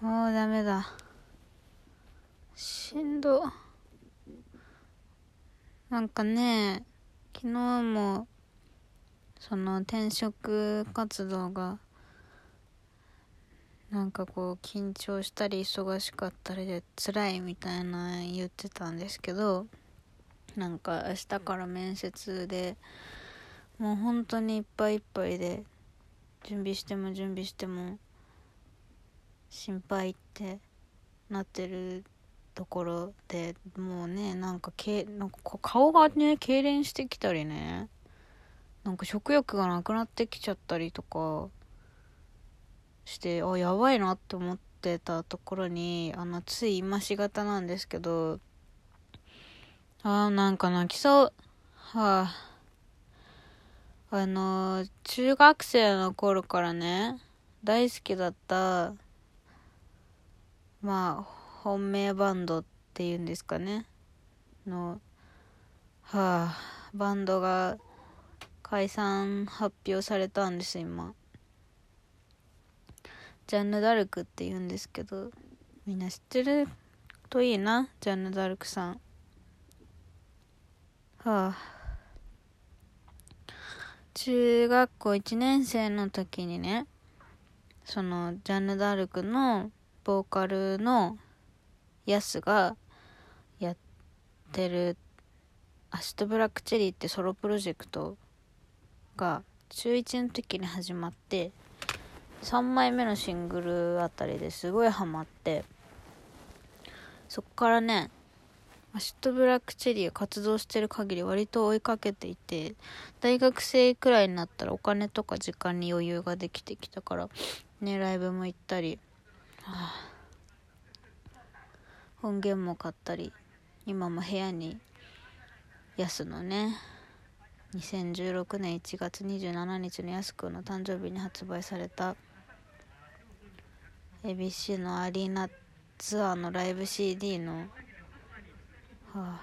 もうダメだ。しんど。なんかね昨日もその転職活動がなんかこう緊張したり忙しかったりで辛いみたいな言ってたんですけどなんか明日から面接でもう本当にいっぱいいっぱいで準備しても準備しても心配ってなってるところでもうねなんかけなんか顔がね痙攣してきたりねなんか食欲がなくなってきちゃったりとかしてあやばいなって思ってたところにあのつい今しがたなんですけどあーなんか泣きそう。はあ。あの中学生の頃からね大好きだったまあ本命バンドっていうんですかね。のはあバンドが解散発表されたんです今。ジャンヌ・ダルクって言うんですけどみんな知ってるといいなジャンヌ・ダルクさん。はあ。中学校1年生の時にねそのジャンヌ・ダルクのボーカルのヤスがやってるアシトブラックチェリーってソロプロジェクトが中1の時に始まって3枚目のシングルあたりですごいハマってそっからね Acid Black Cherry 活動してる限り割と追いかけていて大学生くらいになったらお金とか時間に余裕ができてきたからねライブも行ったり、あ、音源も買ったり今も部屋にヤスのね2016年1月27日のヤスくんの誕生日に発売された ABC のアリーナツアーのライブ CD の、はあ、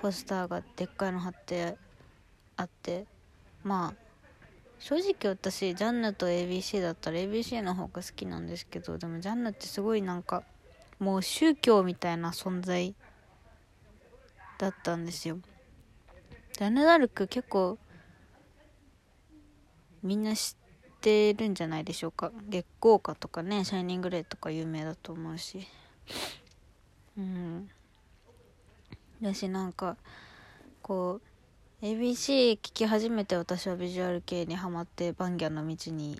ポスターがでっかいの貼ってあってまあ正直私ジャンヌと ABC だったら ABC の方が好きなんですけどでもジャンヌってすごいなんかもう宗教みたいな存在だったんですよ。ジャンヌ・ダルク結構みんな知ってるんじゃないでしょうか。月光花とかねシャイニングレイとか有名だと思うし。うん。だしなんかこう ABC 聞き始めて私はビジュアル系にハマってバンギャンの道に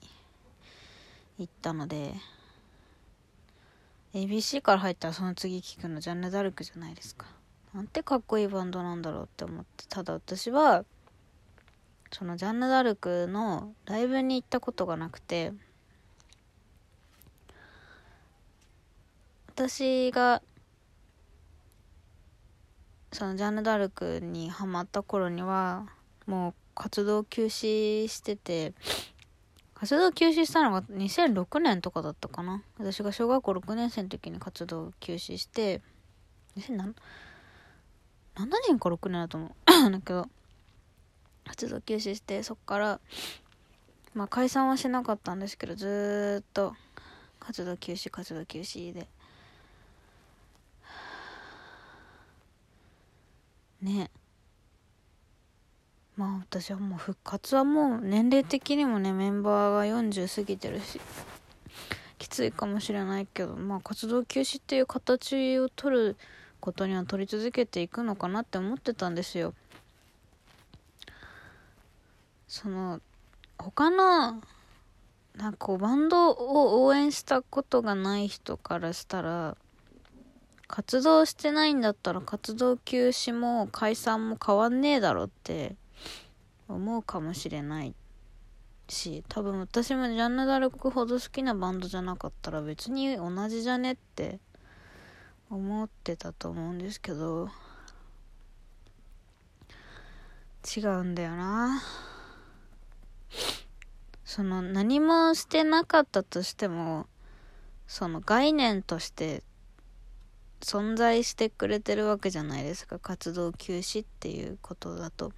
行ったので ABC から入ったらその次聞くのジャンヌ・ダルクじゃないですか。なんてかっこいいバンドなんだろうって思ってただ私はそのジャンヌ・ダルクのライブに行ったことがなくて私がそのジャンヌ・ダルクにハマった頃にはもう活動休止してて活動休止したのが2006年とかだったかな。私が小学校6年生の時に活動休止して2007年か6年だと思う。だけど活動休止してそっからまあ解散はしなかったんですけどずっと活動休止活動休止で。ね。まあ私はもう復活はもう年齢的にもねメンバーが40過ぎてるしきついかもしれないけどまあ活動休止っていう形を取ることには取り続けていくのかなって思ってたんですよ。その他のなんかこうバンドを応援したことがない人からしたら活動してないんだったら活動休止も解散も変わんねえだろって思うかもしれないし多分私もジャンヌ・ダルクほど好きなバンドじゃなかったら別に同じじゃねって思ってたと思うんですけど違うんだよな。その何もしてなかったとしてもその概念として存在してくれてるわけじゃないですか活動休止っていうことだと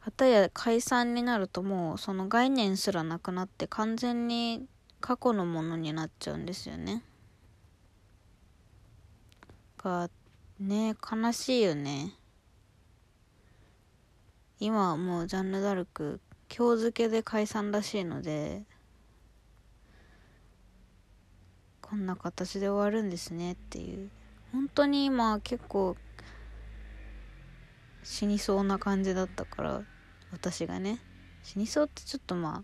はたや解散になるともうその概念すらなくなって完全に過去のものになっちゃうんですよね。がね悲しいよね。今はもうジャンヌ・ダルク今日付けで解散らしいのでこんな形で終わるんですねっていう。本当に今結構死にそうな感じだったから私がね。死にそうってちょっとま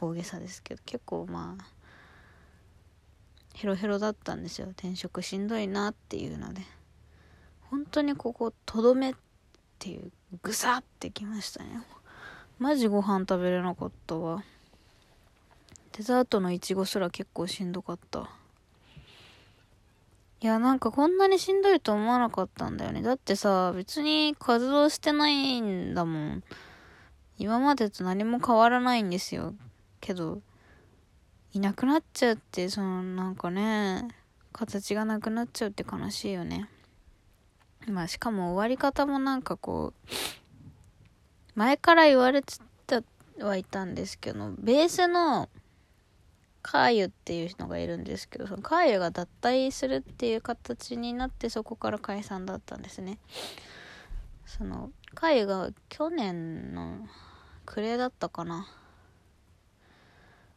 あ大げさですけど結構まあヘロヘロだったんですよ。転職しんどいなっていうので。本当にこことどめっていうぐさってきましたね。マジご飯食べれなかったわ。デザートのいちごすら結構しんどかった。いや、なんかこんなにしんどいと思わなかったんだよね。だってさ、別に活動してないんだもん。今までと何も変わらないんですよ。けど、いなくなっちゃって、その、なんかね、形がなくなっちゃうって悲しいよね。まあ、しかも終わり方もなんかこう、前から言われてたはいたんですけど、ベースの、カーユっていうのがいるんですけどそのカーユが脱退するっていう形になってそこから解散だったんですね。そのカーユが去年の暮れだったかな。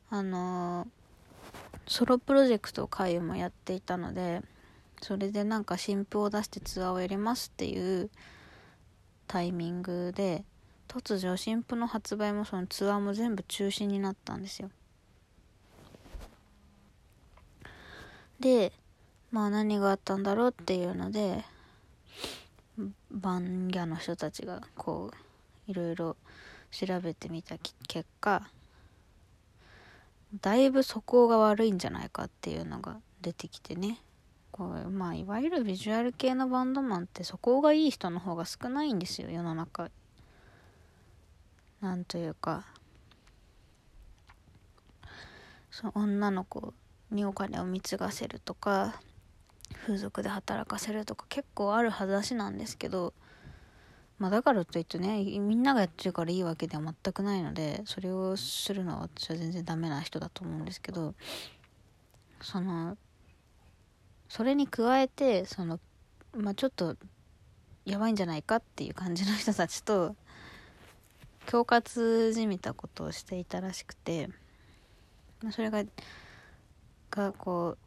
あのソロプロジェクトをカーユもやっていたのでそれでなんか新譜を出してツアーをやりますっていうタイミングで突如新譜の発売もそのツアーも全部中止になったんですよ。でまあ何があったんだろうっていうのでバンギャの人たちがこういろいろ調べてみた結果だいぶ素行が悪いんじゃないかっていうのが出てきてね。こうまあいわゆるビジュアル系のバンドマンって素行がいい人の方が少ないんですよ世の中。なんというか。その女の子にお金を貢がせるとか風俗で働かせるとか結構ある話なんですけどまあだからといってねみんながやってるからいいわけでは全くないのでそれをするのは私は全然ダメな人だと思うんですけどそのそれに加えてそのまあちょっとやばいんじゃないかっていう感じの人たちと恐喝じみたことをしていたらしくてまあそれががこ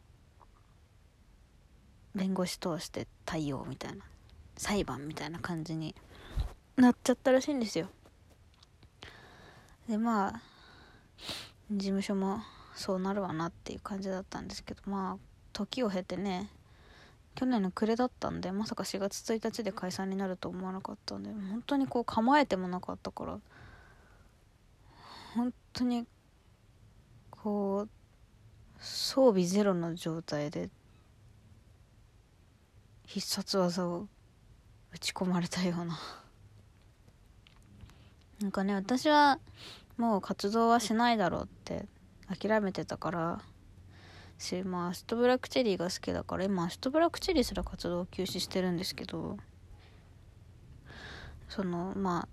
う弁護士通して対応みたいな裁判みたいな感じになっちゃったらしいんですよ。でまあ事務所もそうなるわなっていう感じだったんですけどまあ時を経てね去年の暮れだったんでまさか4月1日で解散になると思わなかったんで本当にこう構えてもなかったから本当にこう装備ゼロの状態で必殺技を打ち込まれたような。なんかね私はもう活動はしないだろうって諦めてたからしまあアシトブラックチェリーが好きだから今アシトブラックチェリーすら活動を休止してるんですけどそのま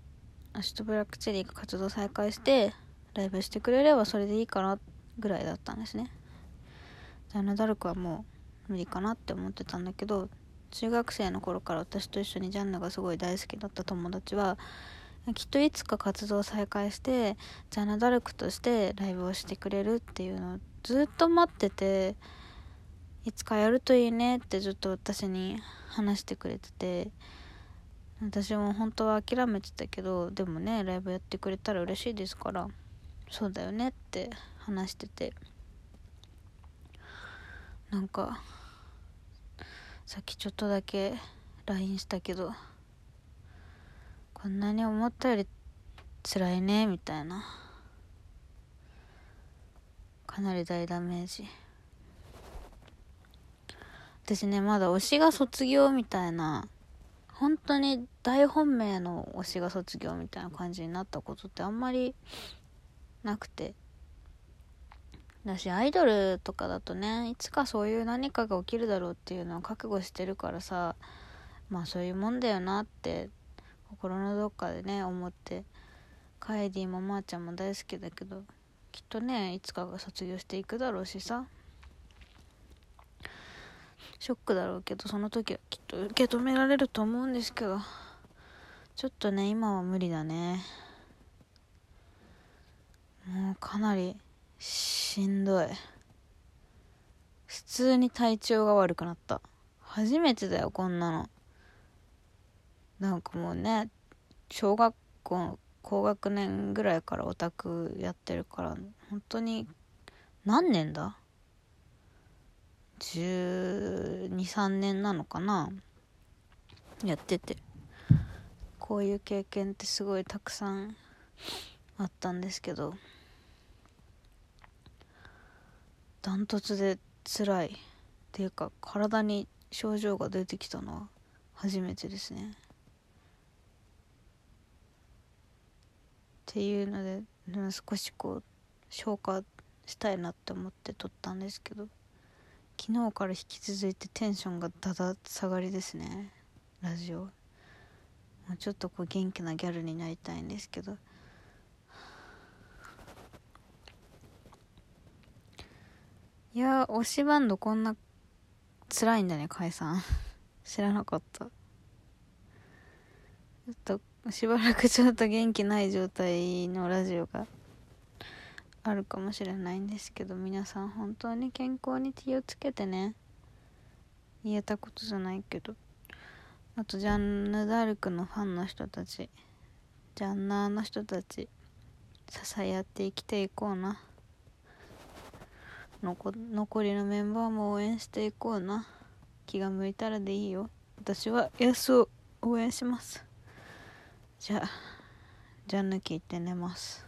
あアシトブラックチェリーが活動再開してライブしてくれればそれでいいかなぐらいだったんですね。ジャンヌ・ダルクはもう無理かなって思ってたんだけど中学生の頃から私と一緒にジャンヌがすごい大好きだった友達はきっといつか活動再開してジャンヌ・ダルクとしてライブをしてくれるっていうのをずっと待ってていつかやるといいねってずっと私に話してくれてて私も本当は諦めてたけどでもねライブやってくれたら嬉しいですからそうだよねって話してて。なんかさっきちょっとだけ LINE したけどこんなに思ったより辛いねみたいな。かなり大ダメージ。私ねまだ推しが卒業みたいな本当に大本命の推しが卒業みたいな感じになったことってあんまりなくて。だしアイドルとかだとねいつかそういう何かが起きるだろうっていうのは覚悟してるからさまあそういうもんだよなって心のどっかでね思ってカエディもまーちゃんも大好きだけどきっとねいつかが卒業していくだろうしさ。ショックだろうけどその時はきっと受け止められると思うんですけどちょっとね今は無理だね。もうかなりしんどい。普通に体調が悪くなった。初めてだよこんなの。なんかもうね小学校高学年ぐらいからオタクやってるから本当に何年だ？123年なのかな？やってて。こういう経験ってすごいたくさんあったんですけど。ダントツで辛い。っていうか体に症状が出てきたのは初めてですね。っていうので少しこう消化したいなって思って撮ったんですけど昨日から引き続いてテンションがだだ下がりですね。ラジオ。もうちょっとこう元気なギャルになりたいんですけどいや推しバンドこんな辛いんだね解散。知らなかった。ちょっとしばらくちょっと元気ない状態のラジオがあるかもしれないんですけど皆さん本当に健康に気をつけてね。言えたことじゃないけど。あとジャンヌ・ダルクのファンの人たちジャンナーの人たち支え合って生きていこうな。残りのメンバーも応援していこうな。気が向いたらでいいよ。私はヤスを応援します。じゃあジャンヌ聞いて寝ます。